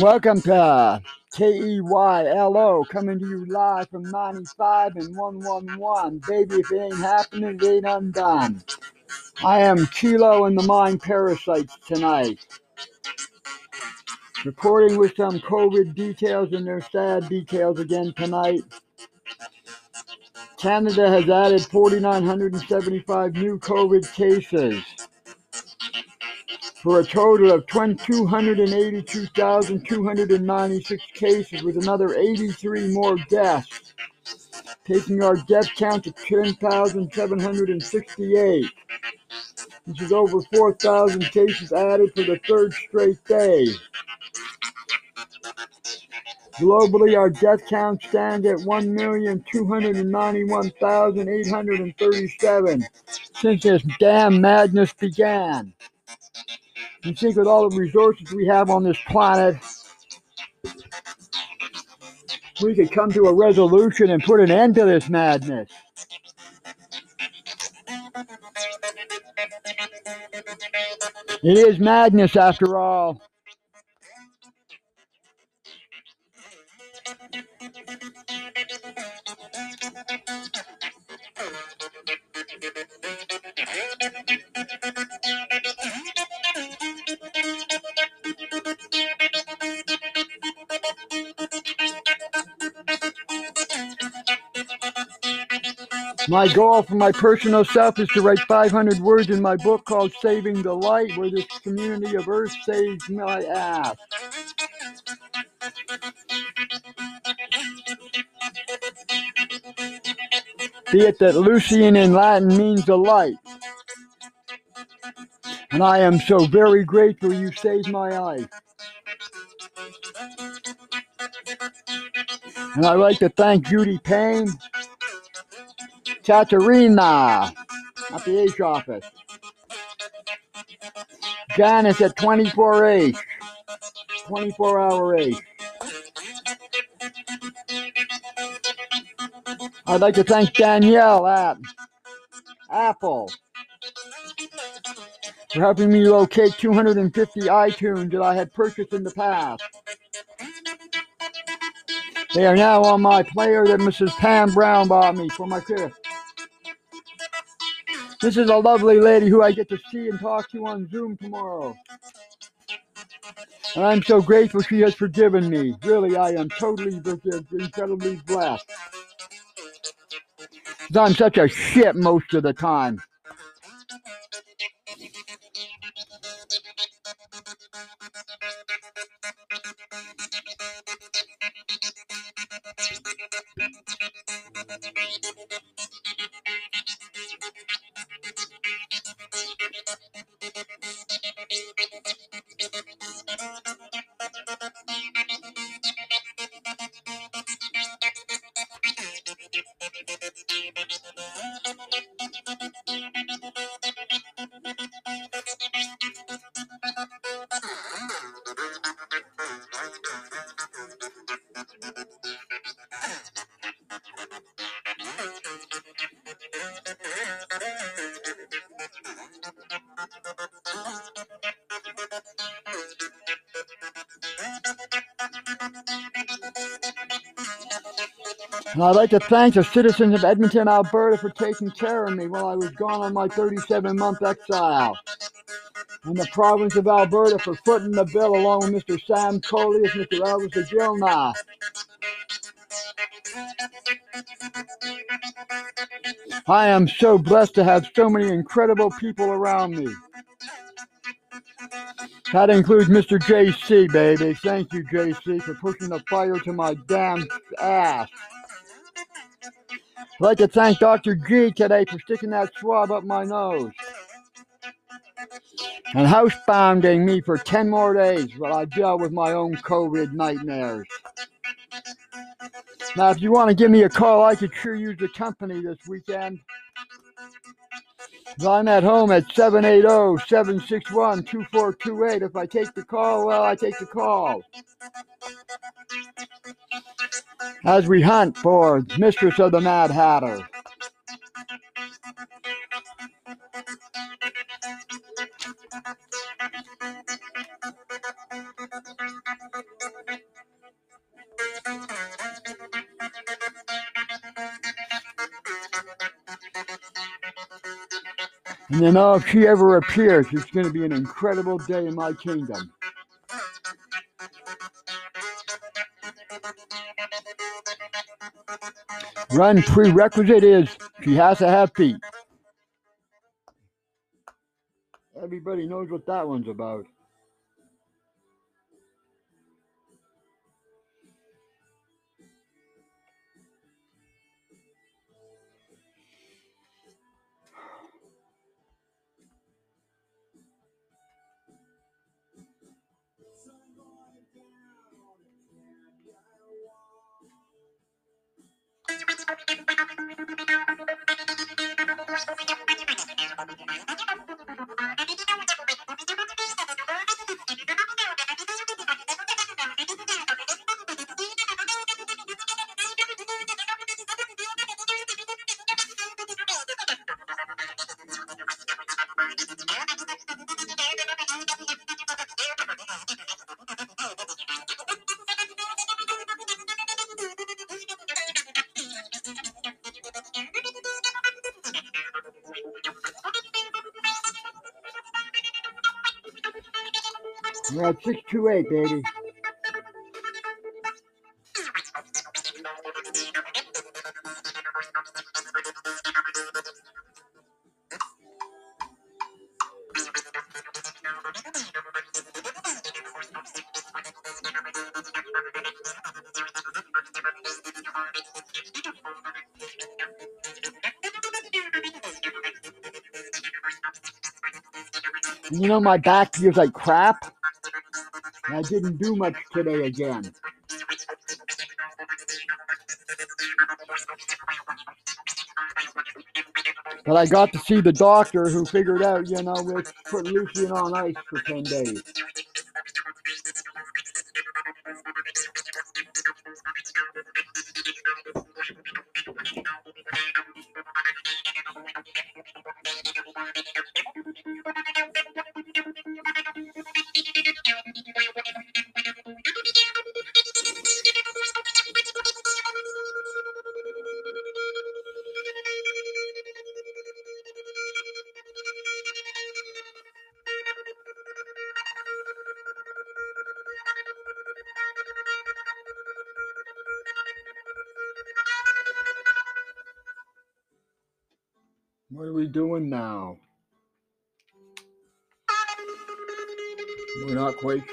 Welcome to KEYLO coming to you live from 95 and 111. Baby, if it ain't happening, it ain't undone. I am Kilo and the Mind Parasites tonight. Recording with some COVID details and their sad details again tonight. Canada has added 4,975 new COVID cases for a total of 282,296 cases with another 83 more deaths, taking our death count to 10,768. This is over 4,000 cases added for the third straight day. Globally, our death count stands at 1,291,837 since this damn madness began. You think with all the resources we have on this planet, we could come to a resolution and put an end to this madness. It is madness after all. My goal for my personal self is to write 500 words in my book called Saving the Light, where this community of Earth saves my ass. Be it that Lucian in Latin means the light. And I am so very grateful you saved my life. And I'd like to thank Judy Payne, Katerina at the H office, Janice at 24H, 24 hour H. I'd like to thank Danielle at Apple for helping me locate 250 iTunes that I had purchased in the past. They are now on my player that Mrs. Pam Brown bought me for my trip. This is a lovely lady who I get to see and talk to on Zoom tomorrow. And I'm so grateful she has forgiven me. Really, I am totally incredibly blessed. I'm such a shit most of the time. And I'd like to thank the citizens of Edmonton, Alberta for taking care of me while I was gone on my 37 month exile. And the province of Alberta for footing the bill along with Mr. Sam Coleus, Mr. Elvis Agilna. I am so blessed to have so many incredible people around me. That includes Mr. JC, baby. Thank you, JC, for pushing the fire to my damn ass. I'd like to thank Dr. G today for sticking that swab up my nose. And housebounding me for 10 more days while I deal with my own COVID nightmares. Now, if you want to give me a call, I could sure use the company this weekend. I'm at home at 780-761-2428. If I take the call, well, I take the call. As we hunt for Mistress of the Mad Hatter. And you oh, know, if she ever appears, it's going to be an incredible day in my kingdom. Run prerequisite is she has to have feet. Everybody knows what that one's about. At 628, baby. You know, my back feels like crap. I didn't do much today again. But I got to see the doctor who figured out, you know, put Lucian on ice for 10 days.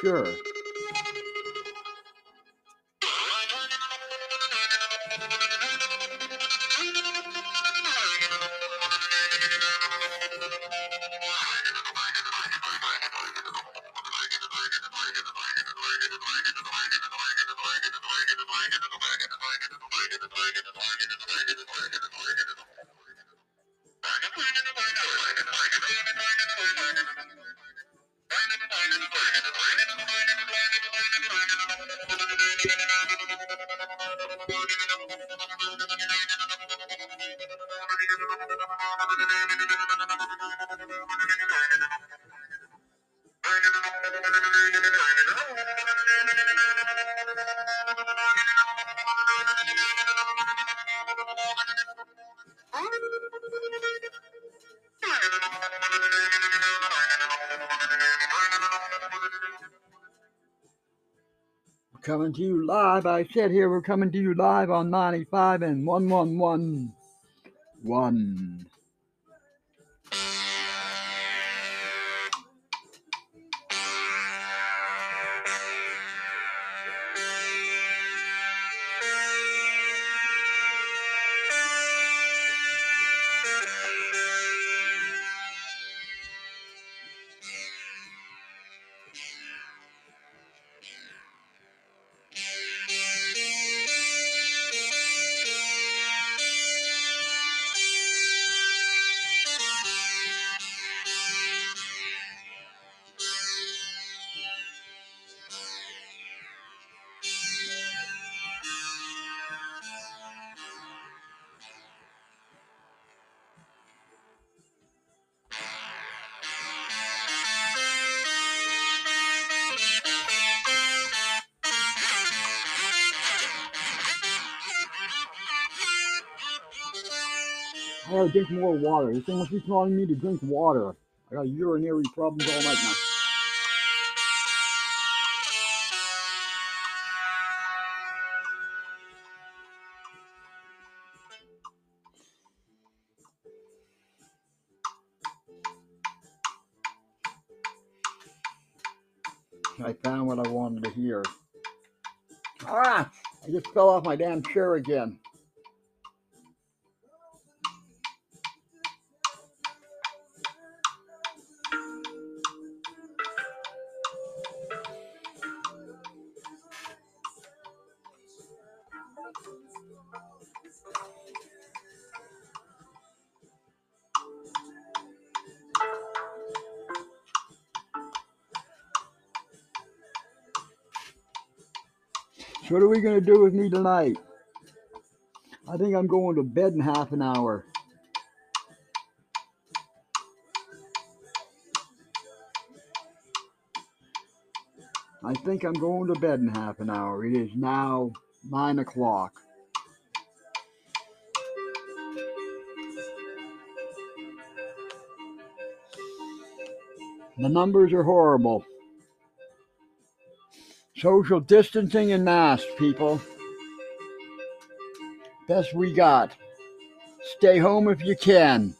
Sure. Coming to you live. I said here we're coming to you live on 95 and 1111. I gotta drink more water. This thing must be telling me to drink water. I got urinary problems all night now. I found what I wanted to hear. Ah! I just fell off my damn chair again. Going to do with me tonight? I think I'm going to bed in half an hour. I think I'm going to bed in half an hour. It is now 9 o'clock. The numbers are horrible. Social distancing and masks, people. Best we got. Stay home if you can.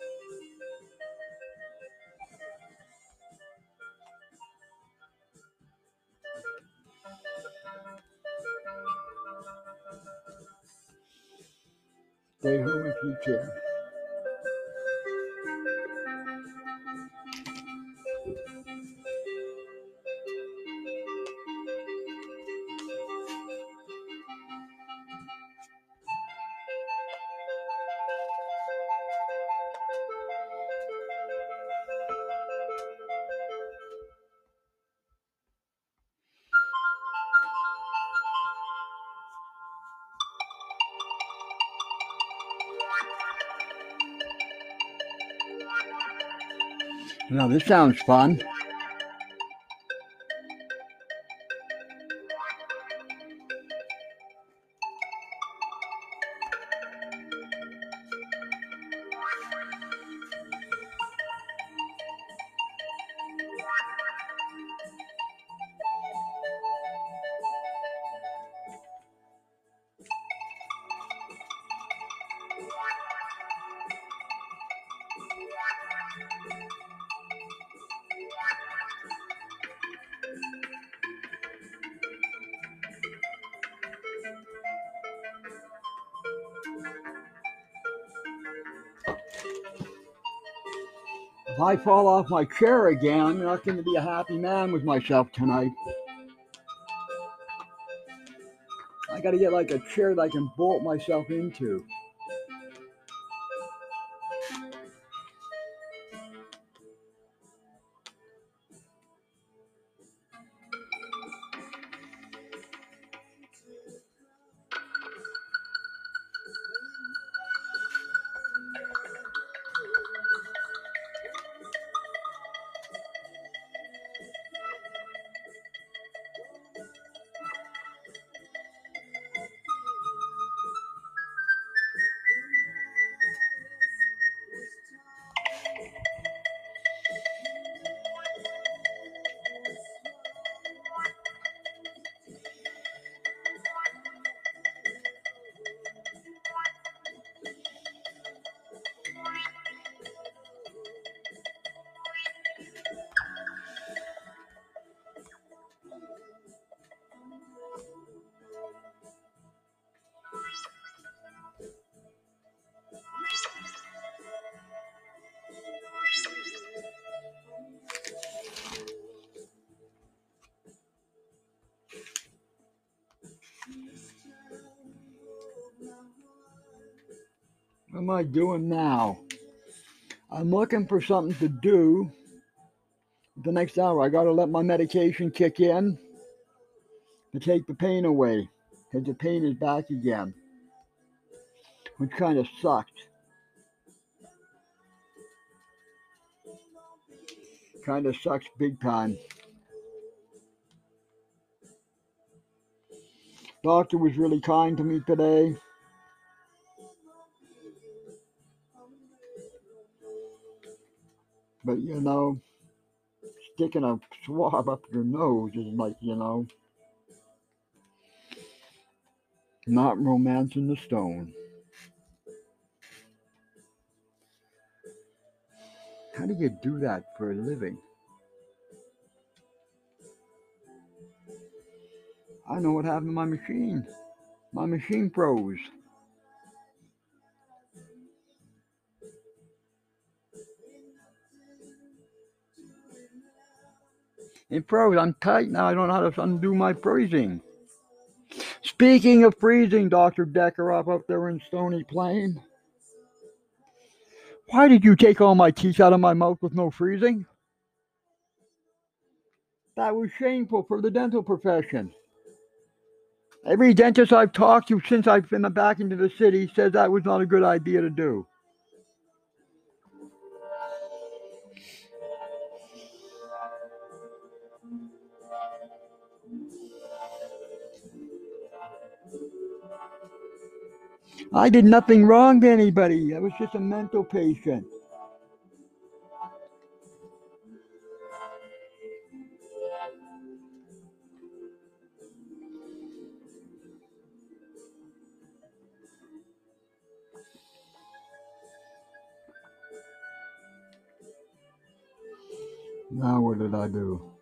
Now this sounds fun. If I fall off my chair again, I'm not going to be a happy man with myself tonight. I got to get like a chair that I can bolt myself into. Am I doing now? I'm looking for something to do the next hour. I got to let my medication kick in to take the pain away because the pain is back again, which kind of sucks. Kind of sucks big time. Doctor was really kind to me today. But you know, sticking a swab up your nose is like, you know, not romancing the stone. How do you do that for a living? I know what happened to my machine. My machine froze. It froze. I'm tight now. I don't know how to undo my freezing. Speaking of freezing, Dr. Decker up up there in Stony Plain. Why did you take all my teeth out of my mouth with no freezing? That was shameful for the dental profession. Every dentist I've talked to since I've been back into the city says that was not a good idea to do. I did nothing wrong to anybody. I was just a mental patient. Now what did I do?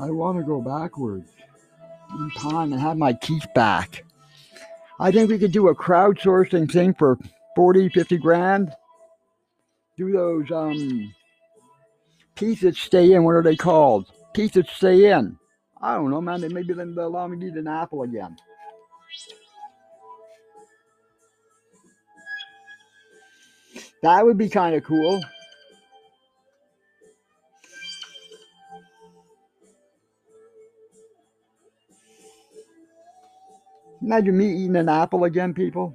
I want to go backwards in time and have my teeth back. I think we could do a crowdsourcing thing for 40, 50 grand. Do those um teeth that stay in. What are they called? Teeth that stay in. I don't know, man. Maybe they'll allow me to eat an apple again. That would be kind of cool. Imagine me eating an apple again, people.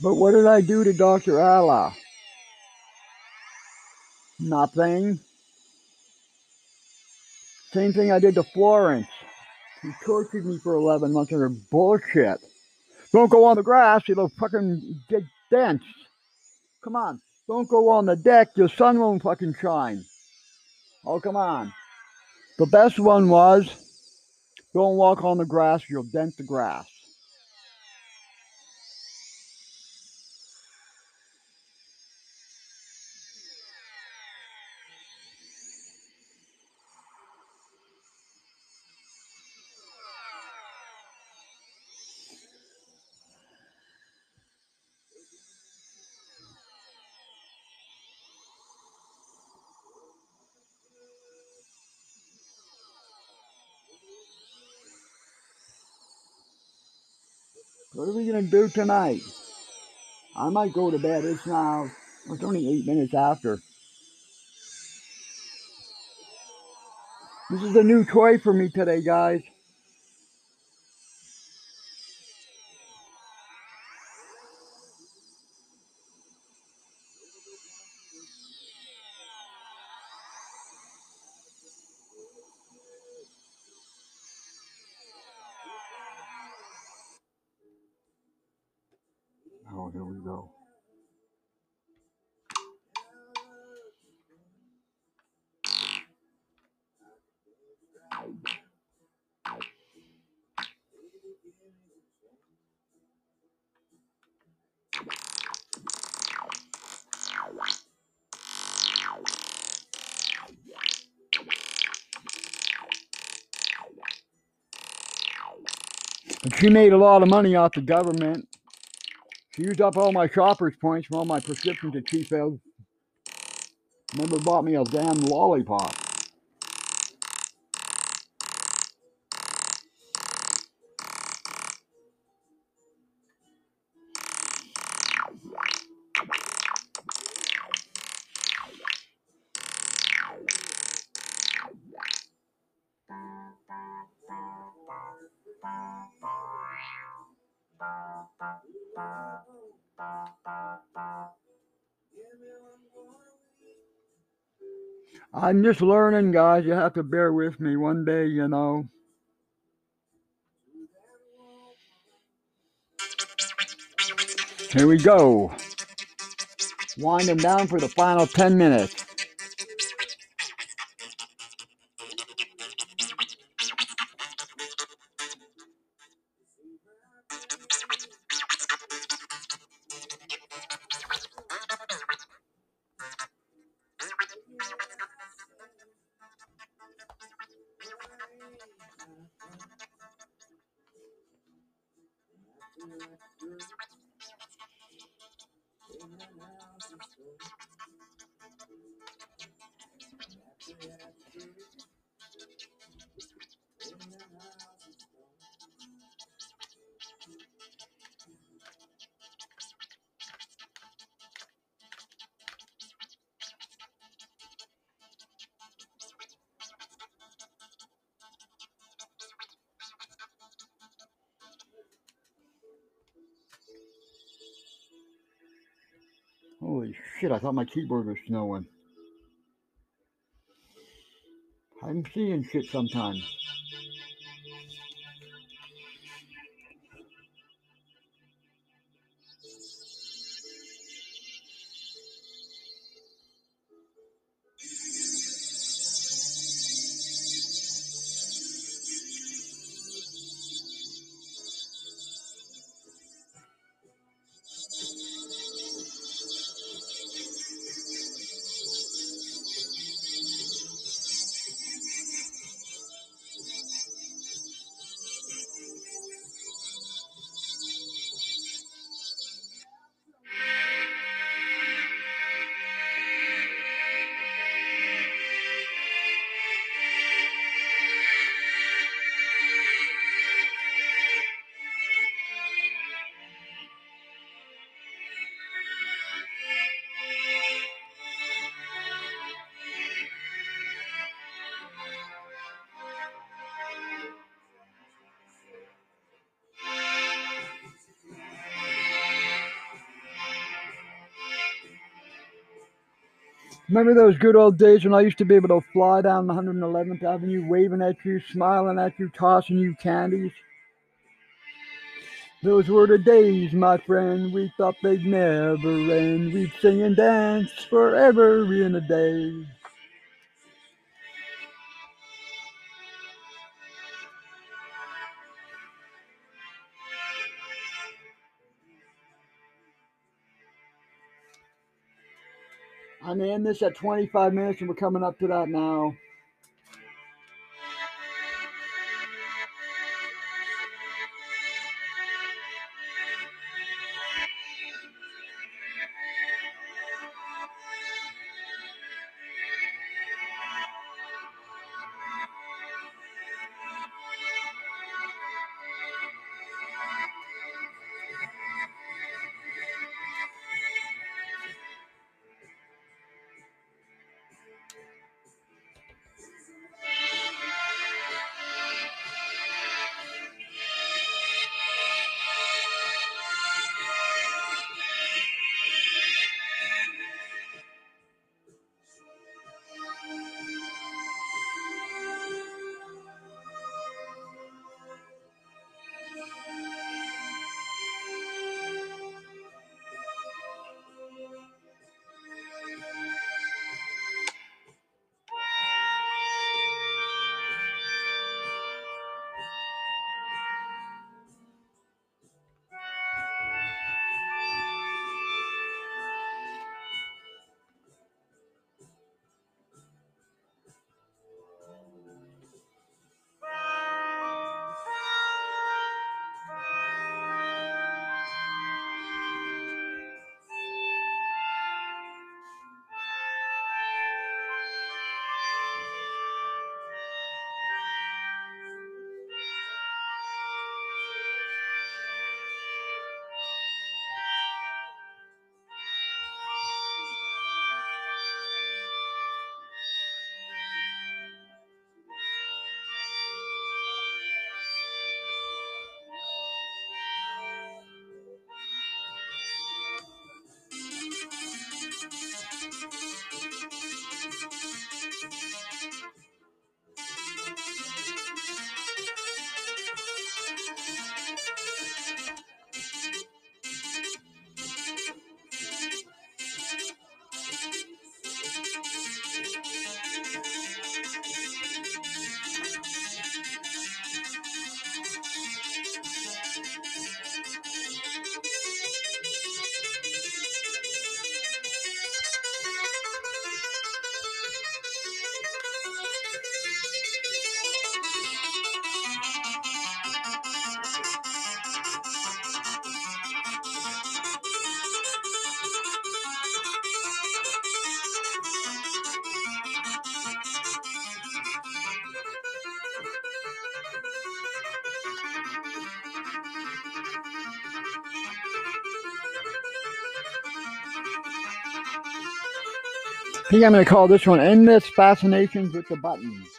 But what did I do to Dr. Allah? Nothing. Same thing I did to Florence. He tortured me for 11 months under bullshit. Don't go on the grass, it'll fucking get dense. Come on. Don't go on the deck, your sun won't fucking shine. Oh, come on. The best one was don't walk on the grass, you'll dent the grass. What are we gonna do tonight? I might go to bed. It's now it's only eight minutes after. This is a new toy for me today, guys. Oh, here we go. But she made a lot of money off the government. She used up all my shopper's points from all my prescriptions at Chief Ed. Remember bought me a damn lollipop. Bye. I'm just learning, guys. You have to bear with me one day, you know. Here we go. Winding down for the final 10 minutes. Holy shit, I thought my keyboard was snowing. I'm seeing shit sometimes. Remember those good old days when I used to be able to fly down 111th Avenue, waving at you, smiling at you, tossing you candies? Those were the days, my friend, we thought they'd never end. We'd sing and dance forever in a day. I'm in this at 25 minutes and we're coming up to that now. Think I'm going to call this one Endless Fascinations with the Buttons.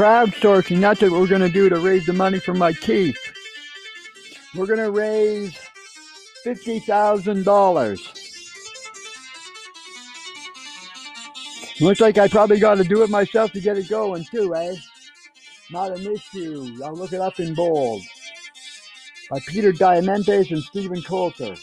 Crowdsourcing. That's what we're going to do to raise the money for my teeth. We're going to raise $50,000. Looks like I probably got to do it myself to get it going too, eh? Not an issue. I'll look it up in bold. By Peter Diamandis and Steven Kotler.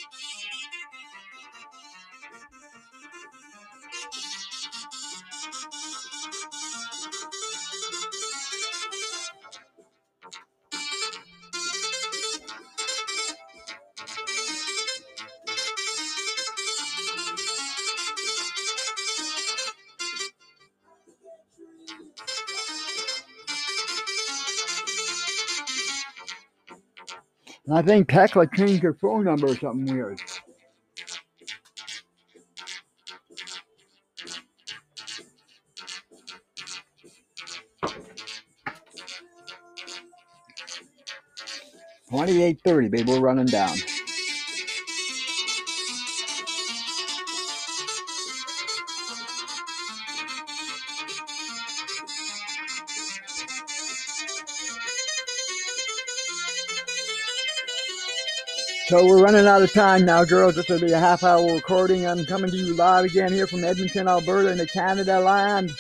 And I think Tekla changed her phone number or something weird. Twenty-eight thirty, baby. We're running down. So we're running out of time now, girls. This will be a half hour recording. I'm coming to you live again here from Edmonton, Alberta in the Canada land.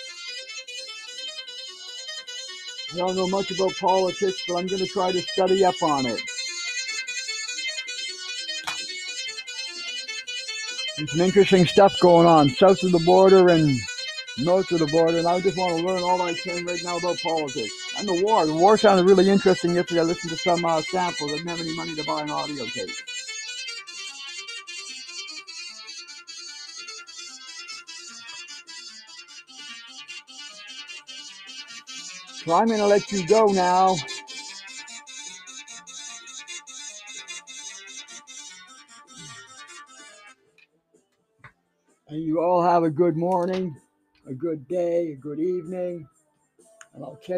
I don't know much about politics, but I'm going to try to study up on it. There's some interesting stuff going on south of the border and north of the border, and I just want to learn all I can right now about politics. And the war. The war sounded really interesting yesterday. I listened to some uh, samples. I didn't have any money to buy an audio tape. So I'm going to let you go now. And you all have a good morning, a good day, a good evening, and I'll catch